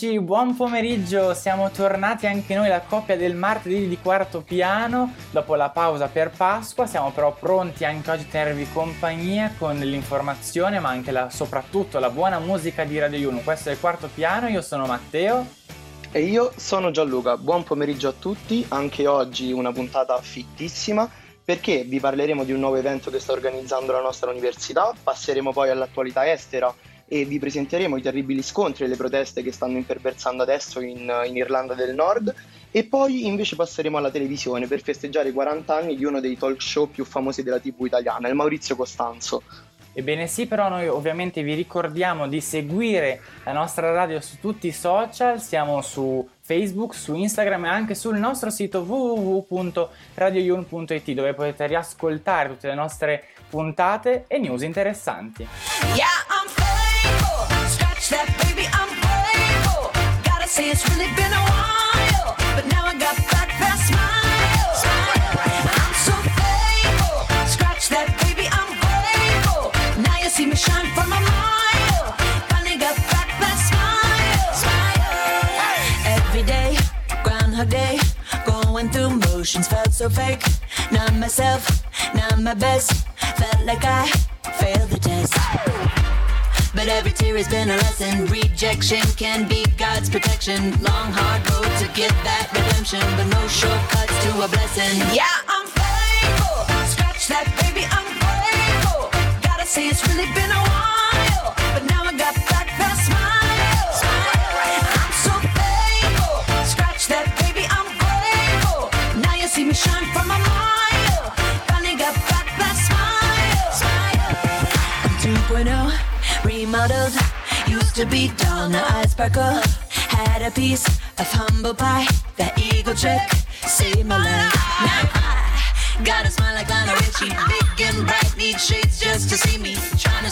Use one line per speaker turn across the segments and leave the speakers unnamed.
Eccoci, buon pomeriggio, siamo tornati anche noi, la coppia del martedì di quarto piano, dopo la pausa per Pasqua, siamo però pronti anche oggi a tenervi compagnia con l'informazione ma anche la, soprattutto la buona musica di Radio 1. Questo è il quarto piano, io sono Matteo.
E io sono Gianluca, buon pomeriggio a tutti, anche oggi una puntata fittissima perché vi parleremo di un nuovo evento che sta organizzando la nostra università, passeremo poi all'attualità estera e vi presenteremo i terribili scontri e le proteste che stanno imperversando adesso in, in, Irlanda del Nord e poi invece passeremo alla televisione per festeggiare i 40 anni di uno dei talk show più famosi della TV italiana, il Maurizio Costanzo.
Ebbene sì, però noi ovviamente vi ricordiamo di seguire la nostra radio su tutti i social, siamo su Facebook, su Instagram e anche sul nostro sito www.radioyun.it dove potete riascoltare tutte le nostre puntate e news interessanti. Yeah, it's really been a while, but now I got back that smile. I'm so. Scratch that baby I'm grateful. Now you see me shine from a mile. Finally got back that smile. Every day, Groundhog Day, going through motions felt so fake. Not myself, not my best. Felt like I failed the test. But every tear has been a lesson. Rejection can be God's protection. Long, hard road to get that redemption. But no shortcuts to a blessing. Yeah, I'm faithful. Scratch that, baby, I'm grateful. Gotta say, it's really been a while. Used to be dull, now I sparkle. Had a piece of humble pie. That eagle trick saved my life. Now I got a smile like Lionel Richie. Big and bright, need shades just to see me. Trying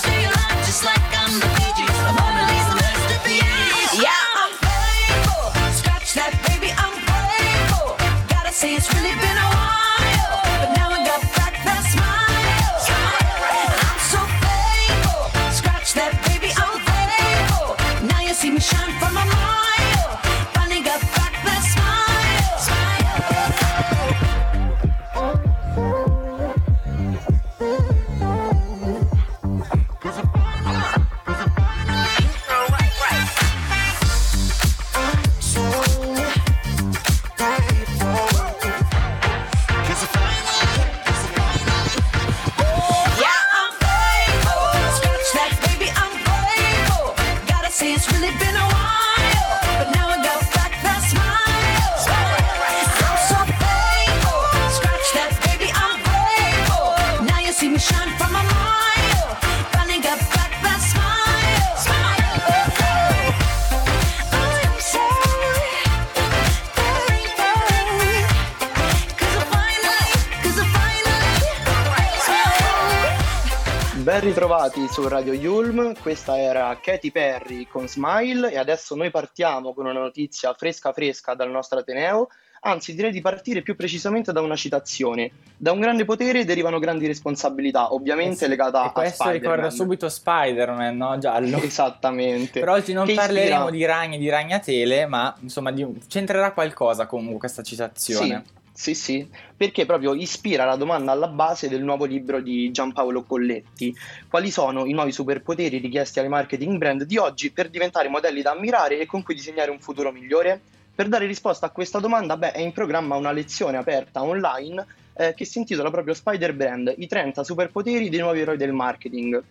ritrovati su Radio Yulm, questa era Katy Perry con Smile e adesso noi partiamo con una notizia fresca fresca dal nostro Ateneo, anzi direi di partire più precisamente da una citazione. Da un grande potere derivano grandi responsabilità, ovviamente
Eh sì,
legata a
questo
Spider-Man.
ricorda subito Spider-Man, no? Giallo.
Esattamente.
Però oggi non
Che
parleremo
ispira-
di ragni e di ragnatele, ma insomma di... c'entrerà qualcosa comunque questa citazione.
Sì, sì, sì, perché proprio ispira la domanda alla base del nuovo libro di Giampaolo Colletti. Quali sono i nuovi superpoteri richiesti ai marketing brand di oggi per diventare modelli da ammirare e con cui disegnare un futuro migliore? Per dare risposta a questa domanda, beh, è in programma una lezione aperta online eh, che si intitola proprio Spider Brand, i 30 superpoteri dei nuovi eroi del marketing.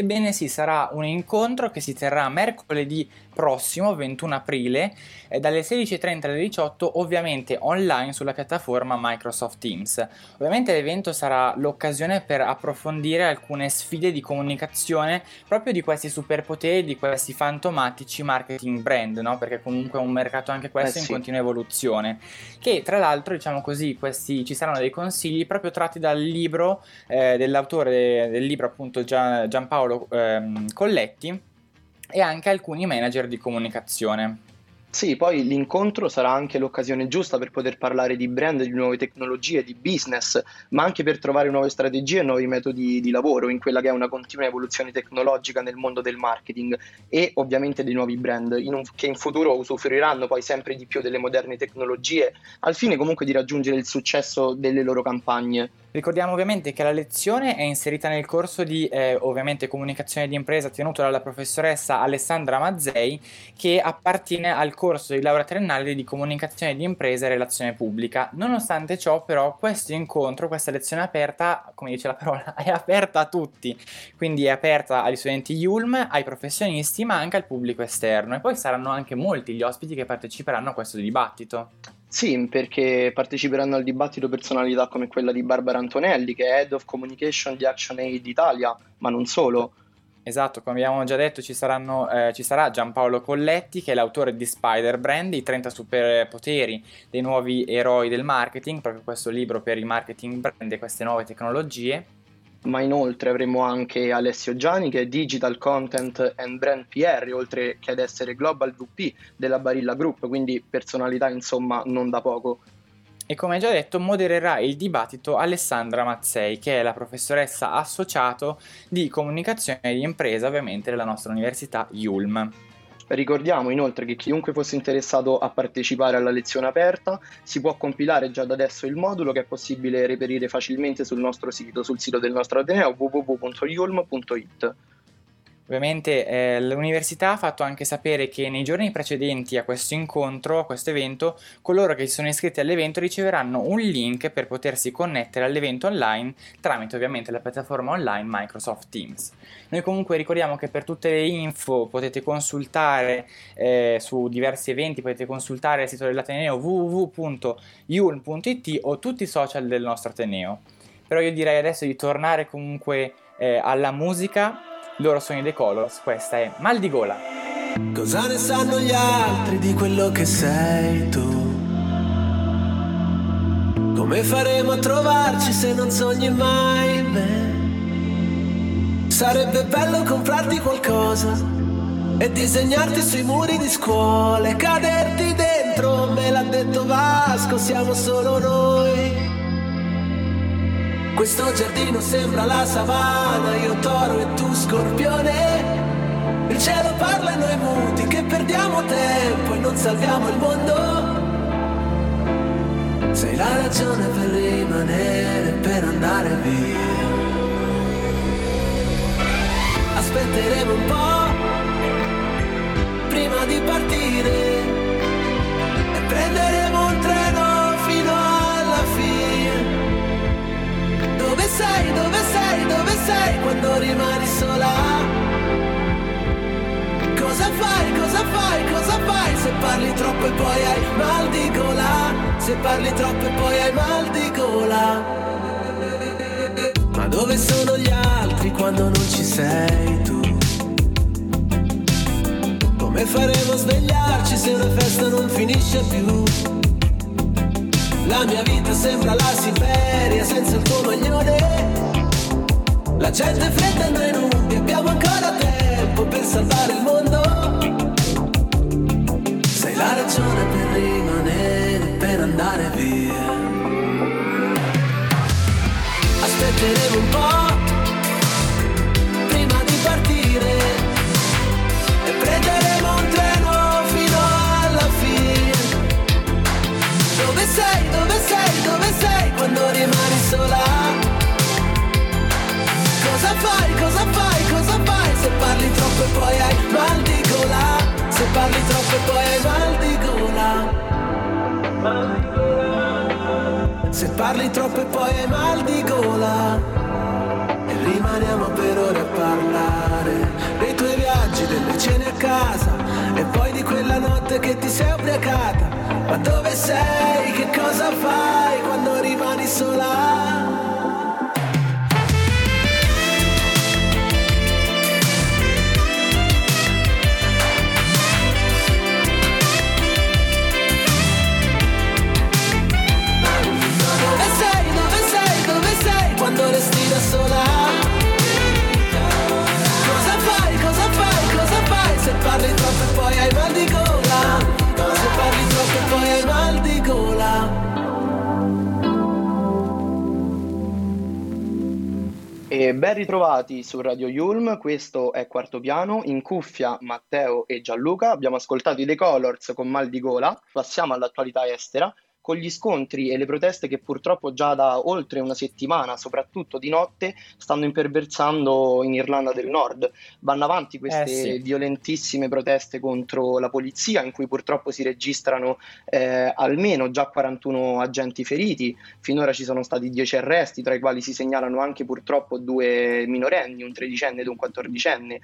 Ebbene sì, sarà un incontro che si terrà mercoledì prossimo, 21 aprile, eh, dalle 16.30 alle 18, ovviamente online sulla piattaforma Microsoft Teams. Ovviamente l'evento sarà l'occasione per approfondire alcune sfide di comunicazione proprio di questi superpoteri, di questi fantomatici marketing brand, no? Perché comunque è un mercato anche questo
Eh
in
sì.
continua evoluzione. Che tra l'altro, diciamo così, questi, ci saranno dei consigli proprio tratti dal libro eh, dell'autore de- del libro appunto Gian- Giampaolo ehm, Colletti e anche alcuni manager di comunicazione.
Sì, poi l'incontro sarà anche l'occasione giusta per poter parlare di brand, di nuove tecnologie, di business, ma anche per trovare nuove strategie e nuovi metodi di lavoro in quella che è una continua evoluzione tecnologica nel mondo del marketing e ovviamente dei nuovi brand in un- che in futuro usufruiranno poi sempre di più delle moderne tecnologie al fine comunque di raggiungere il successo delle loro campagne.
Ricordiamo ovviamente che la lezione è inserita nel corso di eh, comunicazione di impresa tenuto dalla professoressa Alessandra Mazzei che appartiene al corso di laurea triennale di comunicazione di impresa e relazione pubblica. Nonostante ciò però questo incontro, questa lezione aperta, come dice la parola, è aperta a tutti, quindi è aperta agli studenti Yulm, ai professionisti ma anche al pubblico esterno e poi saranno anche molti gli ospiti che parteciperanno a questo dibattito.
Sì, perché parteciperanno al dibattito personalità come quella di Barbara Antonelli, che è Head of Communication di ActionAid Italia, ma non solo.
Esatto, come abbiamo già detto, ci, saranno, eh, ci sarà Giampaolo Colletti, che è l'autore di Spider Brand, i 30 superpoteri dei nuovi eroi del marketing, proprio questo libro per il marketing brand e queste nuove tecnologie.
Ma inoltre avremo anche Alessio Giani, che è Digital Content and Brand PR, oltre che ad essere Global VP della Barilla Group, quindi personalità insomma non da poco.
E come già detto, modererà il dibattito Alessandra Mazzei, che è la professoressa associato di comunicazione di impresa, ovviamente, della nostra università Yulm.
Ricordiamo inoltre che chiunque fosse interessato a partecipare alla lezione aperta si può compilare già da adesso il modulo che è possibile reperire facilmente sul nostro sito, sul sito del nostro Ateneo www.yulm.it.
Ovviamente eh, l'università ha fatto anche sapere che nei giorni precedenti a questo incontro, a questo evento, coloro che si sono iscritti all'evento riceveranno un link per potersi connettere all'evento online tramite ovviamente la piattaforma online Microsoft Teams. Noi comunque ricordiamo che per tutte le info potete consultare eh, su diversi eventi, potete consultare il sito dell'Ateneo www.yulm.it o tutti i social del nostro Ateneo. Però io direi adesso di tornare comunque eh, alla musica loro sono i The Colors, questa è Mal di gola.
Cosa ne sanno gli altri di quello che sei tu? Come faremo a trovarci se non sogni mai me? Sarebbe bello comprarti qualcosa e disegnarti sui muri di scuole, caderti dentro, me l'ha detto Vasco, siamo solo noi. Questo giardino sembra la savana, io toro e tu scorpione. Il cielo parla e noi muti che perdiamo tempo e non salviamo il mondo. Sei la ragione per rimanere per andare via. Aspetteremo un po' prima di partire e prenderemo un treno fino alla fine. Sei, dove sei, dove sei quando rimani sola? Cosa fai, cosa fai, cosa fai se parli troppo e poi hai mal di gola? Se parli troppo e poi hai mal di gola. Ma dove sono gli altri quando non ci sei tu? Come faremo a svegliarci se una festa non finisce più? La mia vita sembra la Siberia senza il tuo maglione. La gente fredda e noi nubi, abbiamo ancora tempo per salvare il mondo. Sei la ragione per rimanere, per andare via. Aspetteremo un po' se parli troppo e poi hai mal di gola? Se parli troppo e poi hai mal di gola. Se parli troppo e poi hai mal di gola. E rimaniamo per ore a parlare dei tuoi viaggi, delle cene a casa e poi di quella notte che ti sei ubriacata. Ma dove sei? Che cosa fai quando rimani sola? hai mal di gola. Se parli troppo poi hai mal di gola.
E ben ritrovati su Radio Yulm, questo è Quarto Piano, in cuffia Matteo e Gianluca, abbiamo ascoltato i The Colors con Mal di Gola, passiamo all'attualità estera con gli scontri e le proteste che purtroppo già da oltre una settimana, soprattutto di notte, stanno imperversando in Irlanda del Nord. Vanno avanti queste
Eh sì.
violentissime proteste contro la polizia, in cui purtroppo si registrano eh, almeno già 41 agenti feriti, finora ci sono stati 10 arresti, tra i quali si segnalano anche purtroppo due minorenni, un tredicenne ed un quattordicenne.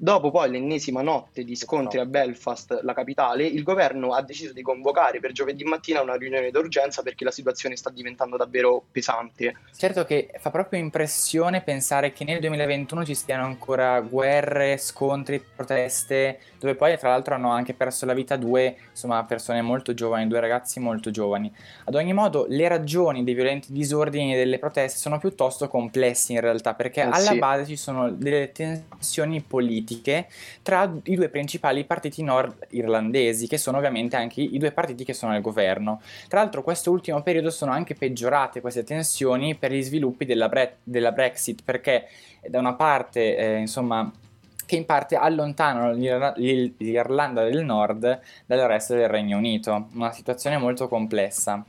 Dopo poi l'ennesima notte di scontri a Belfast, la capitale, il governo ha deciso di convocare per giovedì mattina una riunione d'urgenza perché la situazione sta diventando davvero pesante.
Certo che fa proprio impressione pensare che nel 2021 ci siano ancora guerre, scontri, proteste, dove poi tra l'altro hanno anche perso la vita due insomma, persone molto giovani, due ragazzi molto giovani. Ad ogni modo, le ragioni dei violenti disordini e delle proteste sono piuttosto complessi in realtà, perché
Eh
alla
sì.
base ci sono delle tensioni politiche tra i due principali partiti nord-irlandesi, che sono ovviamente anche i due partiti che sono al governo. Tra l'altro, questo ultimo periodo sono anche peggiorate queste tensioni per gli sviluppi della, Bre- della Brexit, perché eh, da una parte, eh, insomma, che in parte allontanano l'Ir- l'Ir- l'Irlanda del Nord dal resto del Regno Unito. Una situazione molto complessa.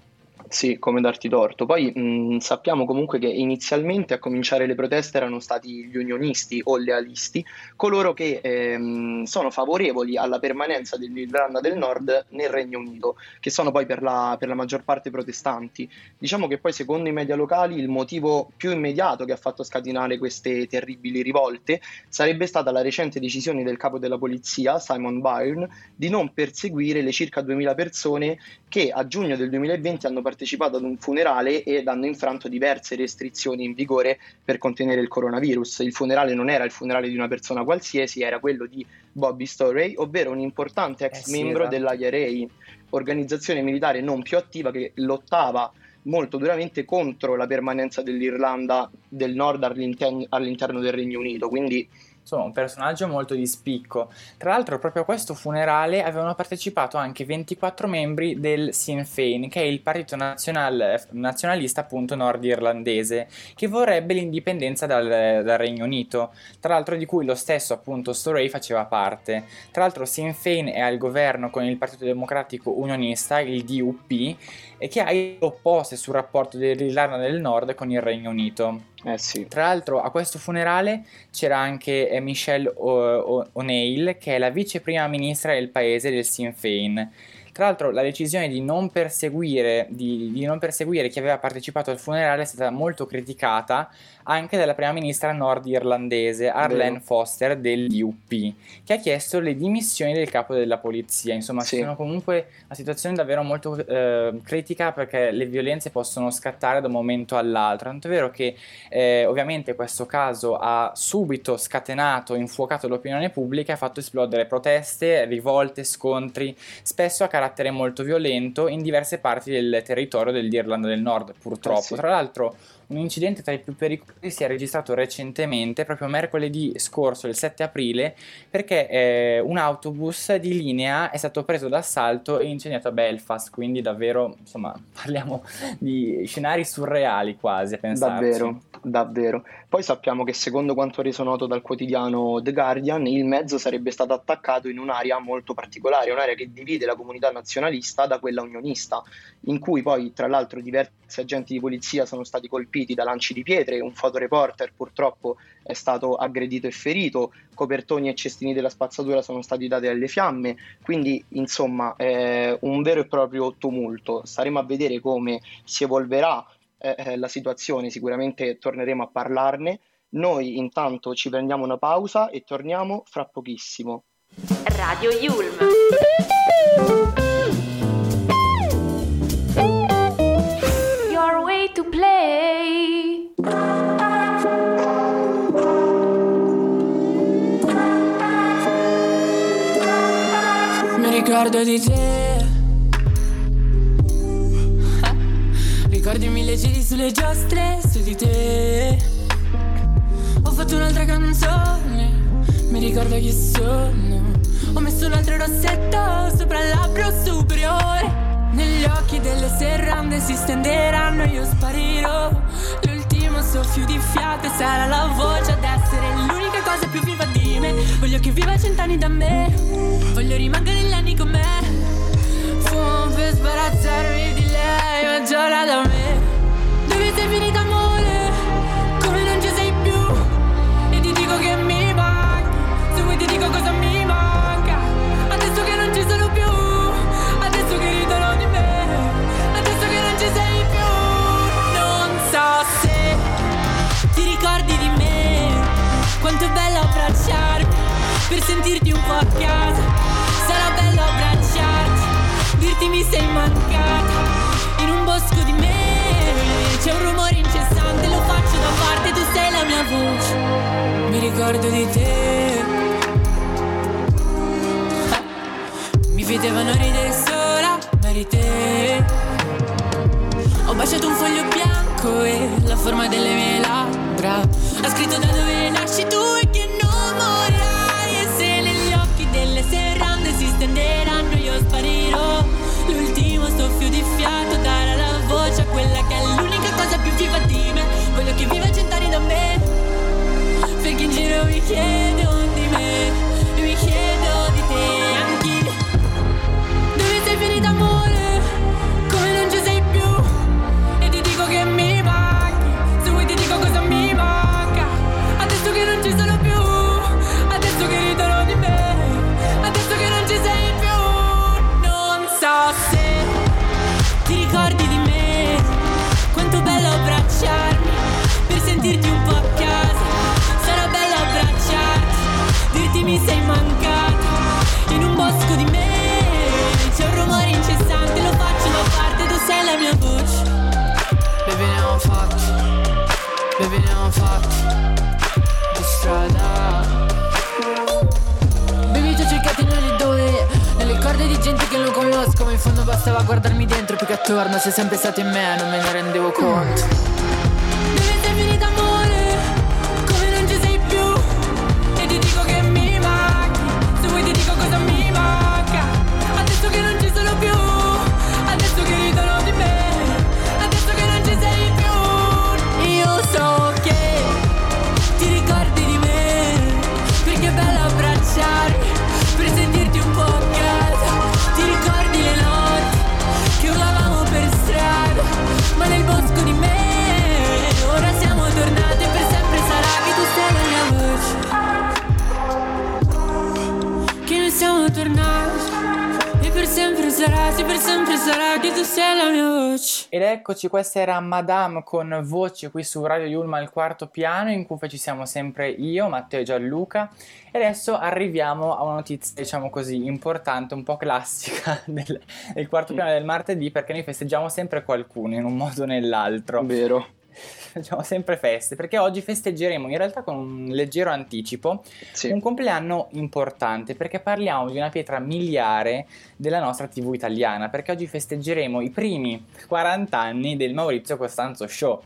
Sì, come darti torto. Poi mh, sappiamo comunque che inizialmente a cominciare le proteste erano stati gli unionisti o lealisti, coloro che ehm, sono favorevoli alla permanenza dell'Irlanda del Nord nel Regno Unito, che sono poi per la, per la maggior parte protestanti. Diciamo che poi secondo i media locali il motivo più immediato che ha fatto scatenare queste terribili rivolte sarebbe stata la recente decisione del capo della polizia, Simon Byrne, di non perseguire le circa 2000 persone che a giugno del 2020 hanno partecipato ad un funerale ed hanno infranto diverse restrizioni in vigore per contenere il coronavirus. Il funerale non era il funerale di una persona qualsiasi, era quello di Bobby Storey, ovvero un importante ex
Eh sì,
membro
esatto.
dell'IRA, organizzazione militare non più attiva che lottava molto duramente contro la permanenza dell'Irlanda del Nord all'inter- all'interno del Regno Unito. Quindi
Insomma, un personaggio molto di spicco. Tra l'altro, proprio a questo funerale avevano partecipato anche 24 membri del Sinn Féin, che è il partito nazional- nazionalista appunto nordirlandese, che vorrebbe l'indipendenza dal, dal Regno Unito, tra l'altro di cui lo stesso appunto Storey faceva parte. Tra l'altro Sinn Féin è al governo con il Partito Democratico Unionista, il DUP, e che ha opposte sul rapporto dell'Irlanda del Nord con il Regno Unito.
Eh sì,
Tra l'altro a questo funerale c'era anche eh, Michelle O'Neill, che è la vice prima ministra del paese del Sinn Féin. Tra l'altro la decisione di non, perseguire, di, di non perseguire chi aveva partecipato al funerale è stata molto criticata anche dalla prima ministra nordirlandese Arlene
Vero.
Foster dell'UP, che ha chiesto le dimissioni del capo della polizia. Insomma,
Sì.
sono comunque una situazione davvero molto eh, critica perché le violenze possono scattare da un momento all'altro. Tanto è vero che eh, ovviamente questo caso ha subito scatenato, infuocato l'opinione pubblica e ha fatto esplodere proteste, rivolte, scontri, spesso a carattere molto violento in diverse parti del territorio dell'Irlanda del Nord, purtroppo.
Eh sì.
Tra l'altro un incidente tra i più pericolosi si è registrato recentemente, proprio mercoledì scorso, il 7 aprile, perché eh, un autobus di linea è stato preso d'assalto e incendiato a Belfast, quindi davvero, insomma, parliamo di scenari surreali quasi a pensarci.
Davvero, davvero. Poi sappiamo che secondo quanto reso noto dal quotidiano The Guardian, il mezzo sarebbe stato attaccato in un'area molto particolare, un'area che divide la comunità nazionalista da quella unionista, in cui poi tra l'altro diversi agenti di polizia sono stati colpiti da lanci di pietre, un fotoreporter purtroppo è stato aggredito e ferito, copertoni e cestini della spazzatura sono stati dati alle fiamme, quindi insomma è un vero e proprio tumulto. Staremo a vedere come si evolverà eh, eh, la situazione, sicuramente torneremo a parlarne. Noi intanto ci prendiamo una pausa e torniamo fra pochissimo.
Radio Yulm. Your way to play.
Mi ricordo di te. Ricordi mille giri sulle giostre su di te. Ho fatto un'altra canzone mi ricordo chi sono. Ho messo un altro rossetto sopra il labbro superiore. Negli occhi delle serrande si stenderanno, io sparirò. L'ultimo soffio di fiato sarà la voce ad essere l'unica cosa più viva di me. Voglio che viva cent'anni da me. Voglio rimanere gli anni con me. Fumo per sbarazzarmi di lei ricordo di te. Mi vedevano ridere sola Ma eri te. Ho baciato un foglio bianco e la forma delle mie labbra. Ha scritto da dove nasci Ho fatti Di strada. Ti ho cercati nelle dove Nelle corde di gente che non conosco. Ma in fondo bastava guardarmi dentro Più che attorno Sei sempre stato in me Non me ne rendevo conto Sì per sempre sarà Che tu sei la mia voce
Ed eccoci, questa era Madame con voce qui su Radio Yulma al quarto piano, in cui ci siamo sempre io, Matteo e Gianluca. E adesso arriviamo a una notizia, diciamo così, importante, un po' classica del, del quarto piano del martedì, perché noi festeggiamo sempre qualcuno in un modo o nell'altro.
Vero.
Facciamo sempre feste, perché oggi festeggeremo in realtà con un leggero anticipo
Sì.
un compleanno importante perché parliamo di una pietra miliare della nostra TV italiana, perché oggi festeggeremo i primi 40 anni del Maurizio Costanzo Show.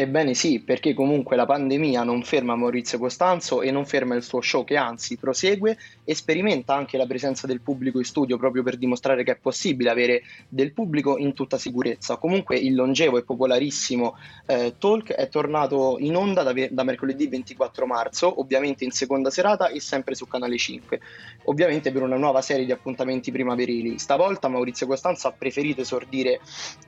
Ebbene sì, perché comunque la pandemia non ferma Maurizio Costanzo e non ferma il suo show che anzi prosegue e sperimenta anche la presenza del pubblico in studio proprio per dimostrare che è possibile avere del pubblico in tutta sicurezza. Comunque il longevo e popolarissimo eh, talk è tornato in onda da, da mercoledì 24 marzo, ovviamente in seconda serata e sempre su Canale 5, ovviamente per una nuova serie di appuntamenti primaverili. Stavolta Maurizio Costanzo ha preferito esordire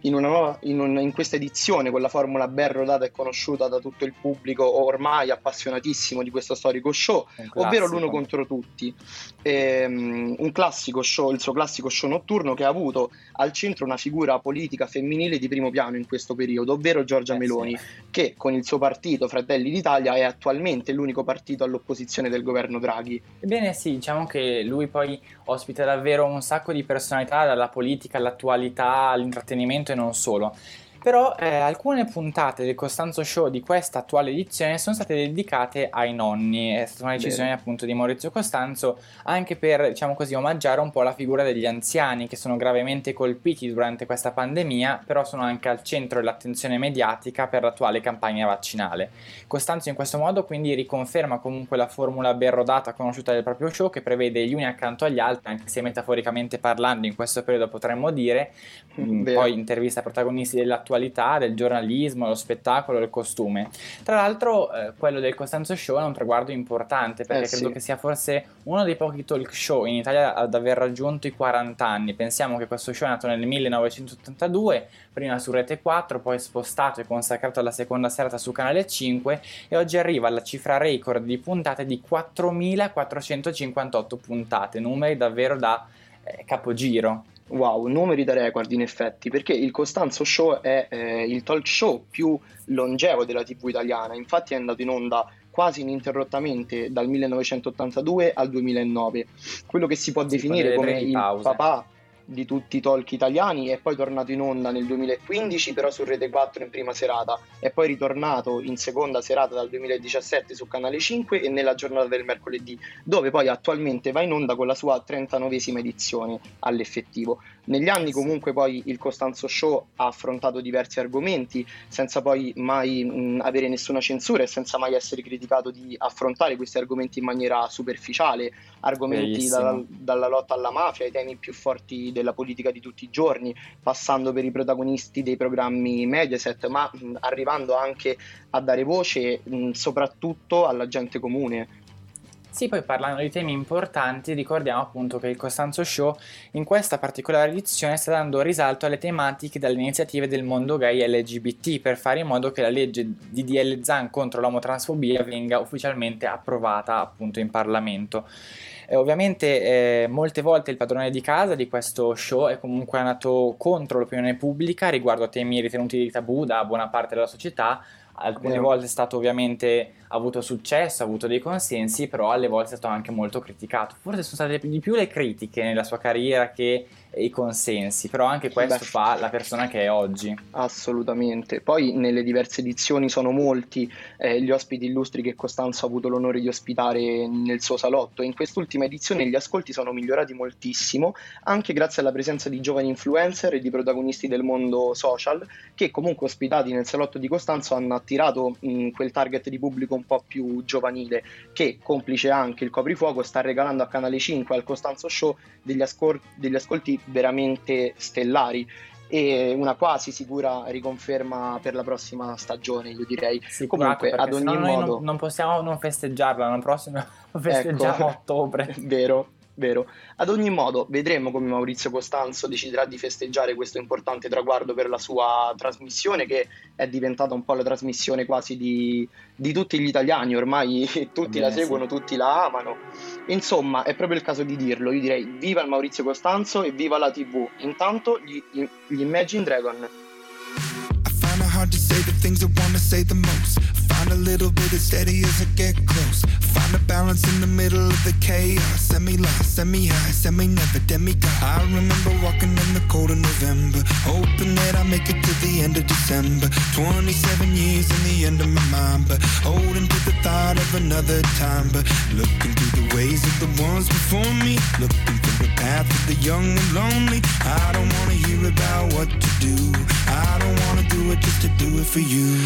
in, nuova- in un- in questa edizione con la formula ben rodata e conosciuta da tutto il pubblico ormai appassionatissimo di questo storico show, ovvero l'uno contro tutti. Ehm, un classico show, il suo classico show notturno che ha avuto al centro una figura politica femminile di primo piano in questo periodo, ovvero Giorgia
Eh,
Meloni,
sì.
che con il suo partito Fratelli d'Italia è attualmente l'unico partito all'opposizione del governo Draghi.
Ebbene sì, diciamo che lui poi ospita davvero un sacco di personalità, dalla politica all'attualità, all'intrattenimento e non solo. Però eh, alcune puntate del Costanzo Show di questa attuale edizione sono state dedicate ai nonni. È stata una decisione appunto di Maurizio Costanzo anche per, diciamo così, omaggiare un po' la figura degli anziani che sono gravemente colpiti durante questa pandemia, però sono anche al centro dell'attenzione mediatica per l'attuale campagna vaccinale. Costanzo in questo modo quindi riconferma comunque la formula ben rodata conosciuta del proprio show che prevede gli uni accanto agli altri, anche se metaforicamente parlando in questo periodo potremmo dire,
Vero.
poi intervista protagonisti dell'attuale dell'attualità, del giornalismo, lo spettacolo, il costume. Tra l'altro, eh, quello del Costanzo Show è un traguardo importante perché
Eh,
credo
sì.
che sia forse uno dei pochi talk show in Italia ad aver raggiunto i 40 anni. Pensiamo che questo show è nato nel 1982, prima su Rete 4, poi spostato e consacrato alla seconda serata su Canale 5 e oggi arriva alla cifra record di puntate di 4.458 puntate, numeri davvero da eh, capogiro.
Wow, numeri da record in effetti, perché il Costanzo Show è eh, il talk show più longevo della TV italiana, infatti è andato in onda quasi ininterrottamente dal 1982 al 2009, quello che si può
Sì,
definire come il
pause.
papà di tutti i talk italiani, è poi tornato in onda nel 2015 però su Rete 4 in prima serata, è poi ritornato in seconda serata dal 2017 su Canale 5 e nella giornata del mercoledì, dove poi attualmente va in onda con la sua 39esima edizione all'effettivo. Negli anni comunque poi il Costanzo Show ha affrontato diversi argomenti senza poi mai mh, avere nessuna censura e senza mai essere criticato di affrontare questi argomenti in maniera superficiale, argomenti
Verissimo.
dalla, dalla lotta alla mafia ai temi più forti della politica di tutti i giorni, passando per i protagonisti dei programmi Mediaset, ma mh, arrivando anche a dare voce mh, soprattutto alla gente comune.
Sì, poi parlando di temi importanti, ricordiamo appunto che il Costanzo Show in questa particolare edizione sta dando risalto alle tematiche dalle iniziative del mondo gay LGBT per fare in modo che la legge di DL Zan contro l'omotransfobia venga ufficialmente approvata appunto in Parlamento. Eh, ovviamente eh, molte volte il padrone di casa di questo show è comunque andato contro l'opinione pubblica riguardo a temi ritenuti di tabù da buona parte della società, alcune
Vero.
volte è stato ovviamente ha avuto successo, ha avuto dei consensi, però alle volte è stato anche molto criticato. Forse sono state di più le critiche nella sua carriera che i consensi, però anche questo
Beh.
fa la persona che è oggi.
Assolutamente. Poi nelle diverse edizioni sono molti eh, gli ospiti illustri che Costanzo ha avuto l'onore di ospitare nel suo salotto. In quest'ultima edizione gli ascolti sono migliorati moltissimo, anche grazie alla presenza di giovani influencer e di protagonisti del mondo social, che comunque ospitati nel salotto di Costanzo hanno attirato mh, quel target di pubblico un po' più giovanile, che complice anche il coprifuoco sta regalando a Canale 5 al Costanzo Show degli, ascol- degli ascolti veramente stellari e una quasi sicura riconferma per la prossima stagione, io direi.
Sì,
Comunque,
perché
ad ogni
noi non-
modo-
non, possiamo non festeggiarla, l'anno prossimo lo festeggiamo a ottobre.
Vero, vero. Ad ogni modo, vedremo come Maurizio Costanzo deciderà di festeggiare questo importante traguardo per la sua trasmissione, che è diventata un po' la trasmissione quasi di, di tutti gli italiani, ormai tutti la
Ebbene, sì.
seguono, tutti la amano. Insomma, è proprio il caso di dirlo. Io direi viva il Maurizio Costanzo e viva la TV. Intanto gli, gli Imagine Dragon.
I find it hard to say the things I wanna say the most. Find a little bit of steady as I get close. Find a balance in the middle of the chaos. Semi lost, semi high, semi never demigod. I remember walking in the cold of November, hoping that I make it to the end of December. 27 years in the end of my mind, but holding to the thought of another time. But looking through the ways of the ones before me, looking through the path of the young and lonely. I don't wanna hear about what to do. I don't wanna do it just to do it for you.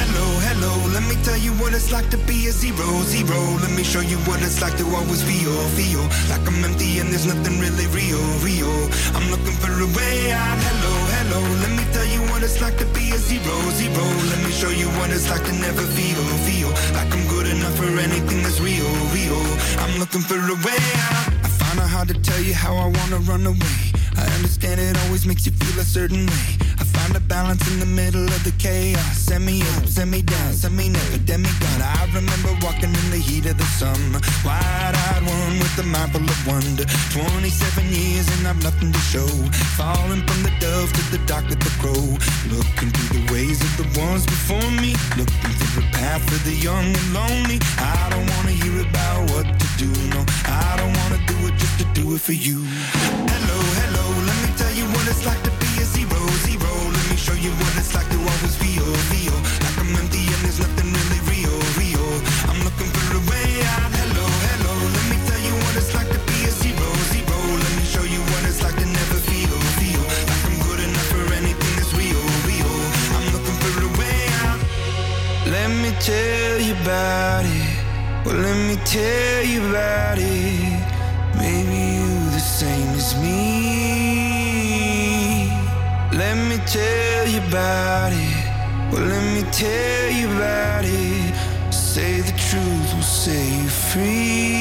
Hello, hello, let me tell you what it's like to be a zero, zero. Let me show you what it's like to always feel, feel like I'm empty and there's nothing really real, real. I'm looking for a way out. Hello, hello, let me tell you what it's like to be a zero, zero. Let me show you what it's like to never feel, feel like I'm good enough for anything that's real, real. I'm looking for a way out. I find it hard to tell you how I wanna run away. I understand it always makes you feel a certain way. Find a balance in the middle of the chaos. Send me up, send me down, send me never demigod. I remember walking in the heat of the summer, wide-eyed one with a mind full of wonder. 27 years and I've nothing to show. Falling from the dove to the dark of the crow. Looking through the ways of the ones before me. Looking through the path of the young and lonely. I don't wanna hear about what to do, no. I don't wanna do it just to do it for you. Hello, hello, let me tell you what it's like to you what it's like to always feel, feel like I'm empty and there's nothing really real, real. I'm looking for a way out. Hello, hello, let me tell you what it's like to be a zero, zero. Let me show you what it's like to never feel, feel like I'm good enough for anything that's real, real. I'm looking for a way out. Let me tell you about it. Well, let me tell you about it. Maybe you the same as me. Let me tell about it. Well, let me tell you about it. Say the truth will set you free.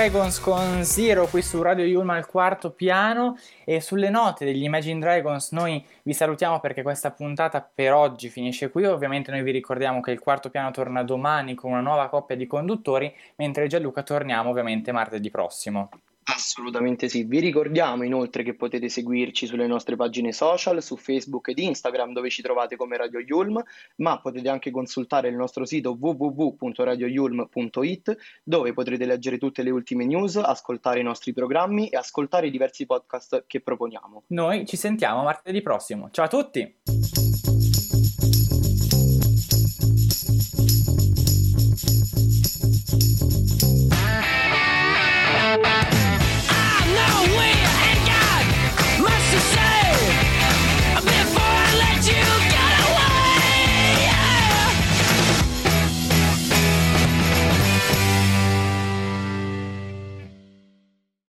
Dragons con Zero qui su Radio Yulma al quarto piano e sulle note degli Imagine Dragons noi vi salutiamo perché questa puntata per oggi finisce qui, ovviamente noi vi ricordiamo che il quarto piano torna domani con una nuova coppia di conduttori, mentre Gianluca torniamo ovviamente martedì prossimo.
Assolutamente sì. Vi ricordiamo inoltre che potete seguirci sulle nostre pagine social, su Facebook ed Instagram dove ci trovate come Radio Yulm, ma potete anche consultare il nostro sito www.radioyulm.it dove potrete leggere tutte le ultime news, ascoltare i nostri programmi e ascoltare i diversi podcast che proponiamo.
Noi ci sentiamo martedì prossimo. Ciao a tutti!